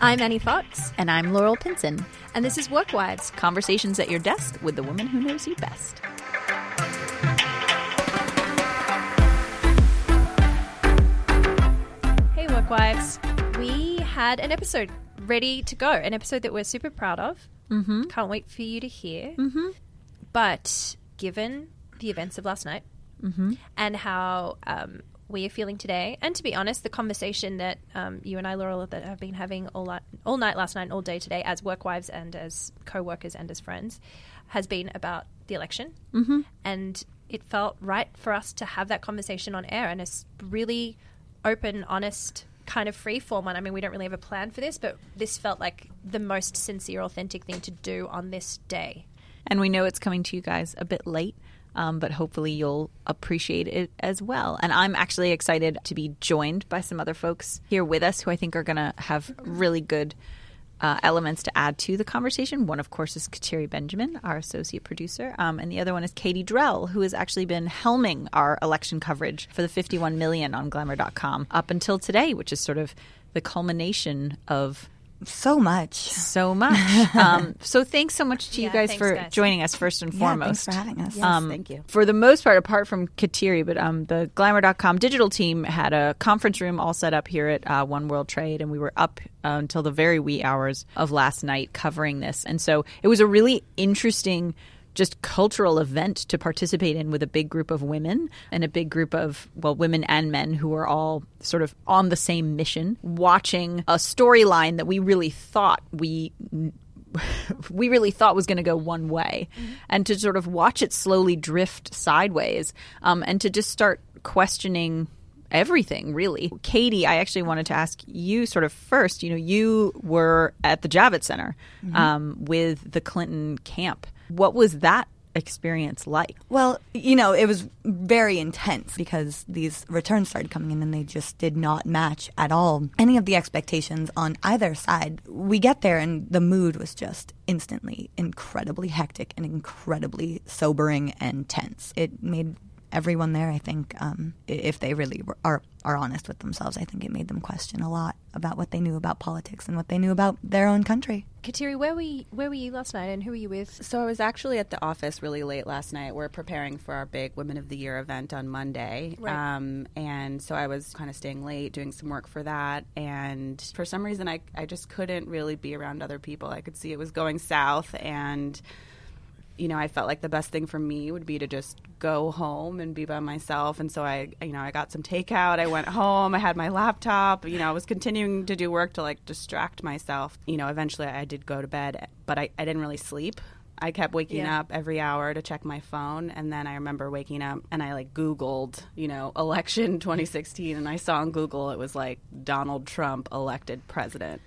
I'm Annie Fox, And I'm Laurel Pinson. and this is Work Wives. Conversations at your desk with the woman who knows you best. Hey, Work Wives. We had an episode ready to go, an episode that we're super proud of. Mm-hmm. Can't wait for you to hear. Mm-hmm. But given the events of last night and how um, we are feeling today, and to be honest, the conversation that um, you and I, Laurel, that have been having all, li- all night last night and all day today as work wives and as co workers and as friends has been about the election. Mm-hmm. And it felt right for us to have that conversation on air and a really open, honest, kind of free form one. I mean, we don't really have a plan for this, but this felt like the most sincere, authentic thing to do on this day. And we know it's coming to you guys a bit late, um, but hopefully you'll appreciate it as well. And I'm actually excited to be joined by some other folks here with us who I think are going to have really good uh, elements to add to the conversation. One, of course, is Kateri Benjamin, our associate producer, um, and the other one is Katie Drell, who has actually been helming our election coverage for the 51 million on Glamour.com up until today, which is sort of the culmination of so much. so much. um, so thanks so much to you guys for guys. joining us first and Yeah, foremost. thanks for having us. Um, thank you. For the most part, apart from Kateri, but um, the Glamour.com digital team had a conference room all set up here at uh, One World Trade, and we were up uh, until the very wee hours of last night covering this. And so it was a really interesting just cultural event to participate in with a big group of women and a big group of well women and men who are all sort of on the same mission watching a storyline that we really thought we we really thought was going to go one way, and to sort of watch it slowly drift sideways, um, and to just start questioning everything really. Katie i actually wanted to ask you sort of first you know you were at the javits center um, with the clinton camp what was that experience like Well, you know, it was very intense because these returns started coming in and they just did not match at all any of the expectations on either side. We get there and the mood was just instantly incredibly hectic and incredibly sobering and tense. It made everyone there, I think, um, if they really were, are are honest with themselves, I think it made them question a lot about what they knew about politics and what they knew about their own country. Kateri, where were you, where were you last night, and who were you with? So I was actually at the office really late last night. We're preparing for our big Women of the Year event on Monday. Right. Um, and so I was kind of staying late, doing some work for that. And for some reason, I, I just couldn't really be around other people. I could see it was going south. And, you know, I felt like the best thing for me would be to just go home and be by myself. And so I, you know, I got some takeout. I went home. I had my laptop. You know, I was continuing to do work to like distract myself. You know, eventually I did go to bed, but I, I didn't really sleep. I kept waking Yeah. up every hour to check my phone. And then I remember waking up and I like Googled, you know, election 2016. And I saw on Google it was like Donald Trump elected president.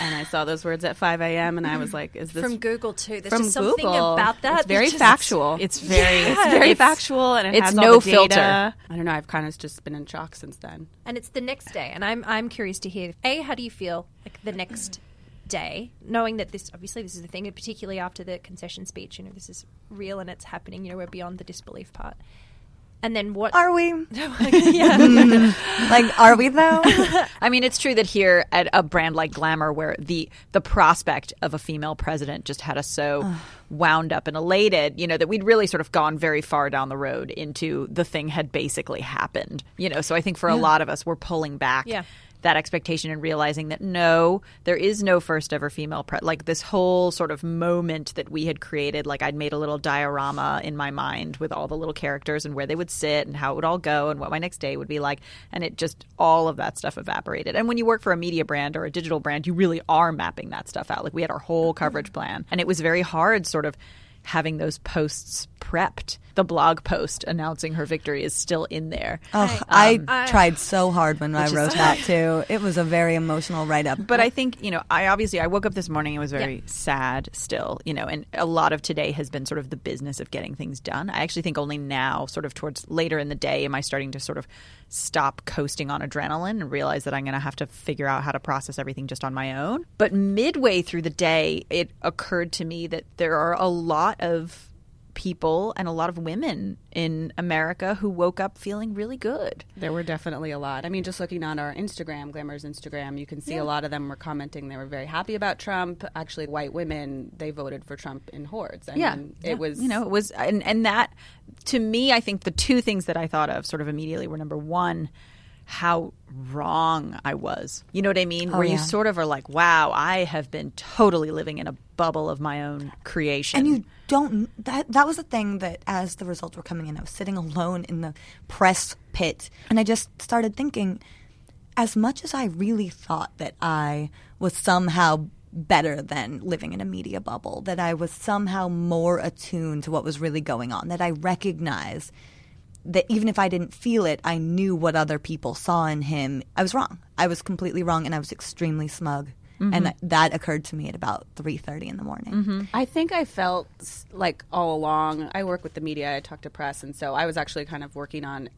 And I saw those words at 5 a.m. and I was like, is this From Google too. There's from just something Google. about that. It's very just- factual. it's very It's very it's- factual and it it's has no all the data. filter. I don't know. I've kind of just been in shock since then. And it's the next day, and I'm I'm curious to hear. A, how do you feel like the next day, knowing that this obviously this is the thing, and particularly after the concession speech, you know, this is real and it's happening. You know, we're beyond the disbelief part. And then what? Are we? yeah. Mm. like, are we though? I mean, it's true that here at a brand like Glamour, where the the prospect of a female president just had us so wound up and elated, you know, that we'd really sort of gone very far down the road into the thing had basically happened, you know. So I think for a lot of us, we're pulling back. Yeah. That expectation and realizing that no, there is no first ever female pre- like this whole sort of moment that we had created. Like I'd made a little diorama in my mind with all the little characters and where they would sit and how it would all go and what my next day would be like. And it just all of that stuff evaporated. And when you work for a media brand or a digital brand, you really are mapping that stuff out. Like we had our whole coverage plan, and it was very hard, sort of having those posts prepped. The blog post announcing her victory is still in there. Oh, I um, I- tried so hard when I is wrote that too. It was a very emotional write up. But I think, you know, I obviously I woke up this morning and was very sad still, you know, and a lot of today has been sort of the business of getting things done. I actually think only now, sort of towards later in the day, am I starting to sort of stop coasting on adrenaline and realize that I'm going to have to figure out how to process everything just on my own. But midway through the day, it occurred to me that there are a lot of people and a lot of women in America who woke up feeling really good. There were definitely a lot. I mean, just looking on our Instagram, Glamour's Instagram, you can see a lot of them were commenting they were very happy about Trump. Actually, white women, they voted for Trump in hordes. I yeah, mean, Yeah. it was you know it was and and that to me I think the two things that I thought of sort of immediately were number one how wrong I was. You know what I mean? Oh, Where you sort of are like, wow, I have been totally living in a bubble of my own creation. And you don't. That that was the thing that as the results were coming in, I was sitting alone in the press pit, and I just started thinking, as much as I really thought that I was somehow better than living in a media bubble, that I was somehow more attuned to what was really going on, that I recognized that even if I didn't feel it, I knew what other people saw in him. I was wrong. I was completely wrong, and I was extremely smug. And mm-hmm. that, occurred to me at about three thirty in the morning. Mm-hmm. I think I felt like all along. I work with the media. I talk to press, and so I was actually kind of working on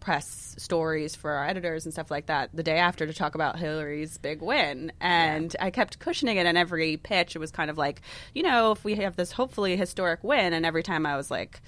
press stories for our editors and stuff like that the day after to talk about Hillary's big win. And I kept cushioning it in every pitch. It was kind of like, you know, if we have this hopefully historic win, and every time I was like.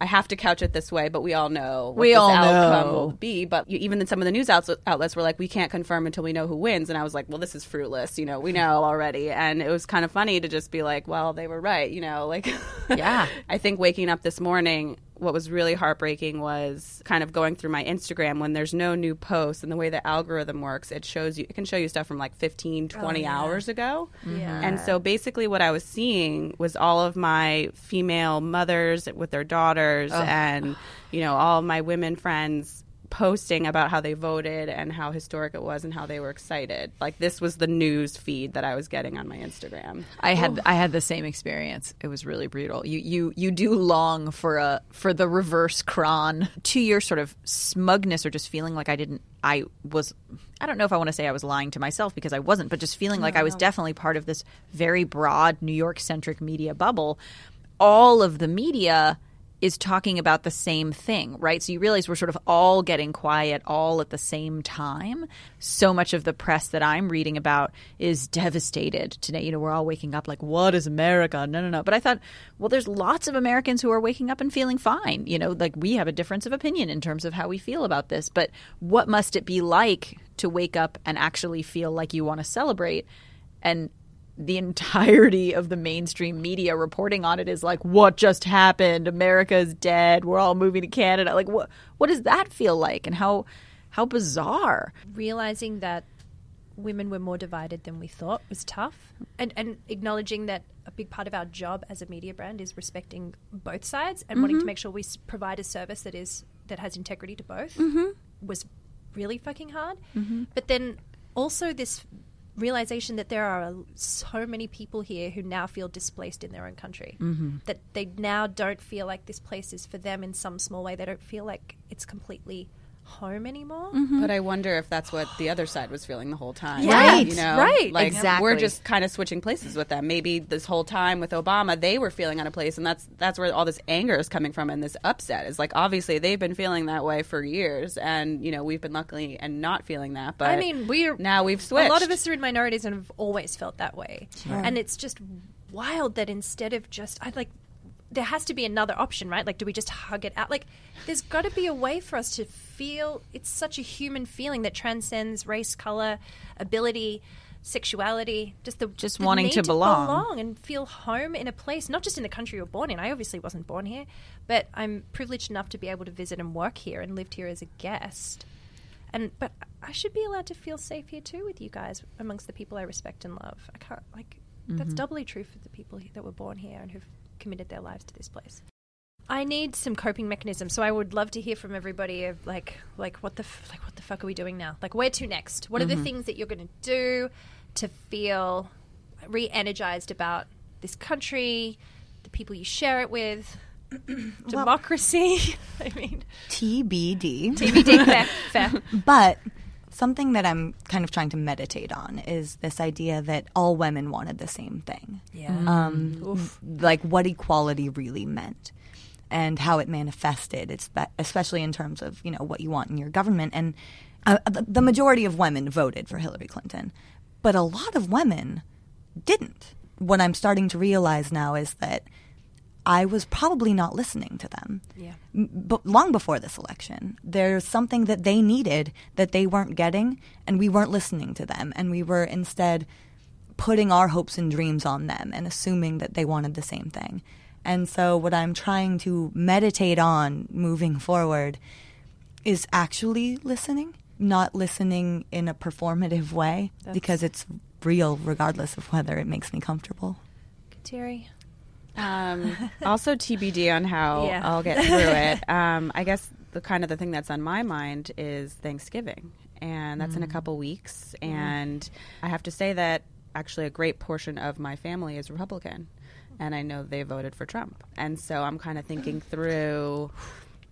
I have to couch it this way, but we all know what We all outcome know. will be. But you, even in some of the news outlets, outlets were like, we can't confirm until we know who wins. And I was like, well, this is fruitless. You know, we know already. And it was kind of funny to just be like, well, they were right. You know, like, Yeah. I think waking up this morning, what was really heartbreaking was kind of going through my Instagram when there's no new posts and the way the algorithm works, it shows you, it can show you stuff from like 15, 20 hours ago. Yeah. And so basically, what I was seeing was all of my female mothers with their daughters and, you know, all my women friends posting about how they voted and how historic it was and how they were excited. Like this was the news feed that I was getting on my Instagram. I had I had the same experience. It was really brutal. You you you do long for a for the reverse cron to your sort of smugness or just feeling like I didn't I was I don't know if I want to say I was lying to myself because I wasn't, but just feeling like I was definitely part of this very broad New York centric media bubble. All of the media is talking about the same thing, right? So you realize we're sort of all getting quiet all at the same time. So much of the press that I'm reading about is devastated today. You know, we're all waking up like, what is America? No, no, no. But I thought, well, there's lots of Americans who are waking up and feeling fine. You know, like we have a difference of opinion in terms of how we feel about this. But what must it be like to wake up and actually feel like you want to celebrate? And the entirety of the mainstream media reporting on it is like what just happened? America's dead. We're all moving to canada. Like what what does that feel like? And how how bizarre. Realizing that women were more divided than we thought was tough. And and acknowledging that a big part of our job as a media brand is respecting both sides and wanting to mm-hmm. make sure we provide a service that is that has integrity to both mm-hmm. was really fucking hard. Mm-hmm. But then also this realization that there are so many people here who now feel displaced in their own country. Mm-hmm. That they now don't feel like this place is for them in some small way. They don't feel like it's completely home anymore mm-hmm. But I wonder if that's what the other side was feeling the whole time. Right, You know, right, Like exactly. we're just kind of switching places with them. Maybe this whole time with Obama, they were feeling out of place, and that's that's where all this anger is coming from, and this upset is like obviously they've been feeling that way for years, and you know we've been luckily and not feeling that. But I mean, we're now we've switched. A lot of us are in minorities and have always felt that way. And it's just wild that instead of just, I like, there has to be another option, right? Like, do we just hug it out? Like, there's got to be a way for us to feel. It's such a human feeling that transcends race, color, ability, sexuality, just the Just the wanting to belong. belong and feel home in a place, not just in the country you're born in. I obviously wasn't born here, but I'm privileged enough to be able to visit and work here and lived here as a guest. And but I should be allowed to feel safe here too with you guys amongst the people I respect and love. I can't like that's mm-hmm. doubly true for the people that were born here and who've committed their lives to this place. I need some coping mechanisms, so I would love to hear from everybody of like like what the f- like what the fuck are we doing now? Like where to next? What are the mm-hmm. things that you're going to do to feel re-energized about this country, the people you share it with, democracy? I mean, TBD. TBD, fair, fair. But something that I'm kind of trying to meditate on is this idea that all women wanted the same thing. Yeah. Um, like what equality really meant and how it manifested, it's especially in terms of, you know, what you want in your government. And uh, the, the majority of women voted for Hillary Clinton, but a lot of women didn't. What I'm starting to realize now is that I was probably not listening to them. Yeah. But long before this election, there's something that they needed that they weren't getting, and we weren't listening to them, and we were instead putting our hopes and dreams on them and assuming that they wanted the same thing. And so, what I'm trying to meditate on moving forward is actually listening, not listening in a performative way, because it's real regardless of whether it makes me comfortable. Terry. Um, also TBD on how Yeah. I'll get through it. Um, I guess the kind of the thing that's on my mind is Thanksgiving, and that's in a couple weeks. And I have to say that actually a great portion of my family is Republican, and I know they voted for Trump. And so I'm kind of thinking through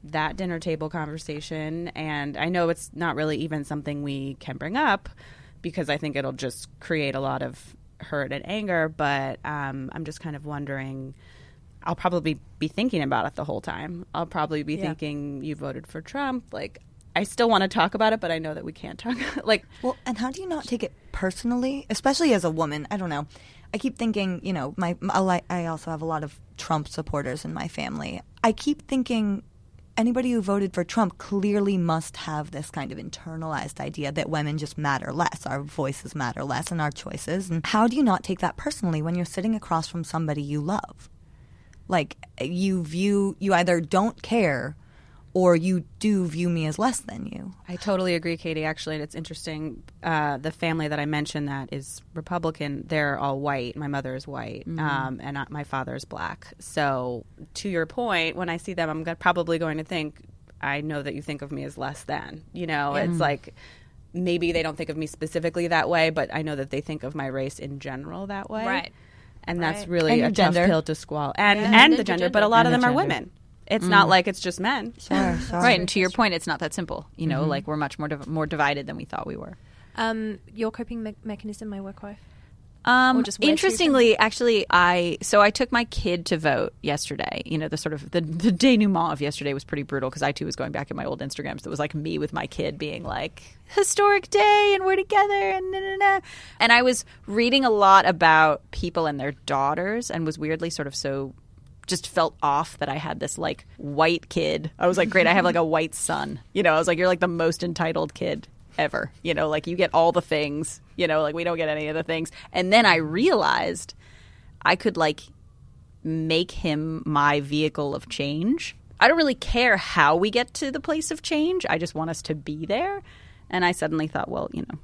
that dinner table conversation, and I know it's not really even something we can bring up because I think it'll just create a lot of hurt and anger. But um, I'm just kind of wondering. I'll probably be thinking about it the whole time. I'll probably be Yeah. thinking, "You voted for Trump." Like, I still want to talk about it, but I know that we can't talk. like, Well, and how do you not take it personally, especially as a woman? I don't know. I keep thinking, you know, my I I also have a lot of Trump supporters in my family. I keep thinking anybody who voted for Trump clearly must have this kind of internalized idea that women just matter less, our voices matter less, and our choices. And how do you not take that personally when you're sitting across from somebody you love? Like you view you either don't care or you do view me as less than you. I totally agree, Katie. Actually, and it's interesting. Uh, the family that I mentioned that is Republican, they're all white. My mother is white, um, and I, my father is black. So, to your point, when I see them, I'm go- probably going to think, I know that you think of me as less than. You know, it's like maybe they don't think of me specifically that way, but I know that they think of my race in general that way. Right. And that's Right. really And a your tough gender. pill to swallow. And Yeah. and And the the gender, gender. but a lot of them the are women. It's not like it's just men. Sure, sure. Right, and to your point, it's not that simple. You know, like we're much more div- more divided than we thought we were. Um, your coping me- mechanism, my work wife. Um, just interestingly, actually, I so I took my kid to vote yesterday. You know, the sort of the, the denouement of yesterday was pretty brutal because I too was going back at my old Instagrams. That was like me with my kid being like historic day and we're together and na, na, na. and I was reading a lot about people and their daughters and was weirdly sort of so just felt off that I had this like white kid. I was like, great, I have like a white son. You know, I was like, you're like the most entitled kid ever. You know, like you get all the things, you know, like we don't get any of the things. And then I realized I could like make him my vehicle of change. I don't really care how we get to the place of change. I just want us to be there. And I suddenly thought, well, you know,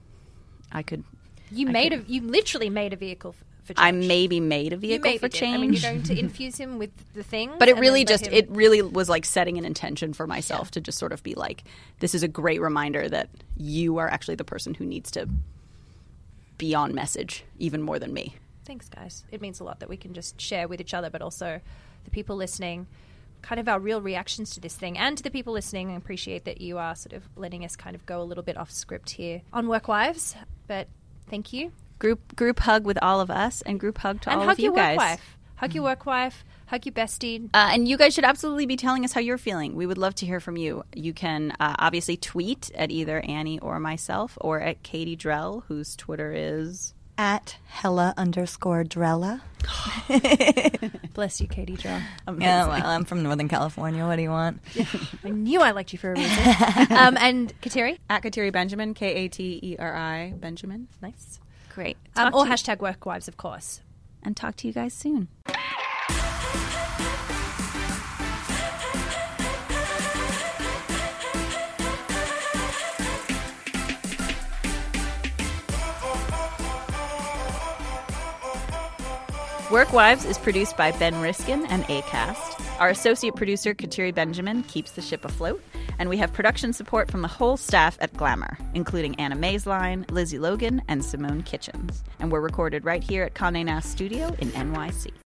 I could You I made could- a. You literally made a vehicle for change. I maybe made a vehicle for change. I mean, you're going to infuse him with the thing. but it really just it really was like setting an intention for myself to just sort of be like this is a great reminder that you are actually the person who needs to be on message even more than me Thanks, guys. It means a lot that we can just share with each other, but also the people listening, kind of our real reactions to this thing, and to the people listening. I appreciate that you are sort of letting us kind of go a little bit off script here on Work Wives. But thank you, group group hug with all of us and group hug to and all hug of you your guys work wife. Hug your work wife. Hug your bestie. Uh, and you guys should absolutely be telling us how you're feeling. We would love to hear from you. You can uh, obviously tweet at either Annie or myself or at Katie Drell, whose Twitter is. At Hella underscore Drella. Bless you, Katie Joe. Yeah, well, I'm from Northern California. What do you want? I knew I liked you for a reason. um, and Kateri, At Kateri Benjamin, K A T E R I Benjamin. nice. Great. Um, or hashtag work wives, of course. and talk to you guys soon. Work Wives is produced by Ben Riskin and ACAST. Our associate producer, Kateri Benjamin, keeps the ship afloat. And we have production support from the whole staff at Glamour, including Anna Moeslein, Lizzie Logan, and Simone Kitchens. And we're recorded right here at Condé Nast Studio in NYC.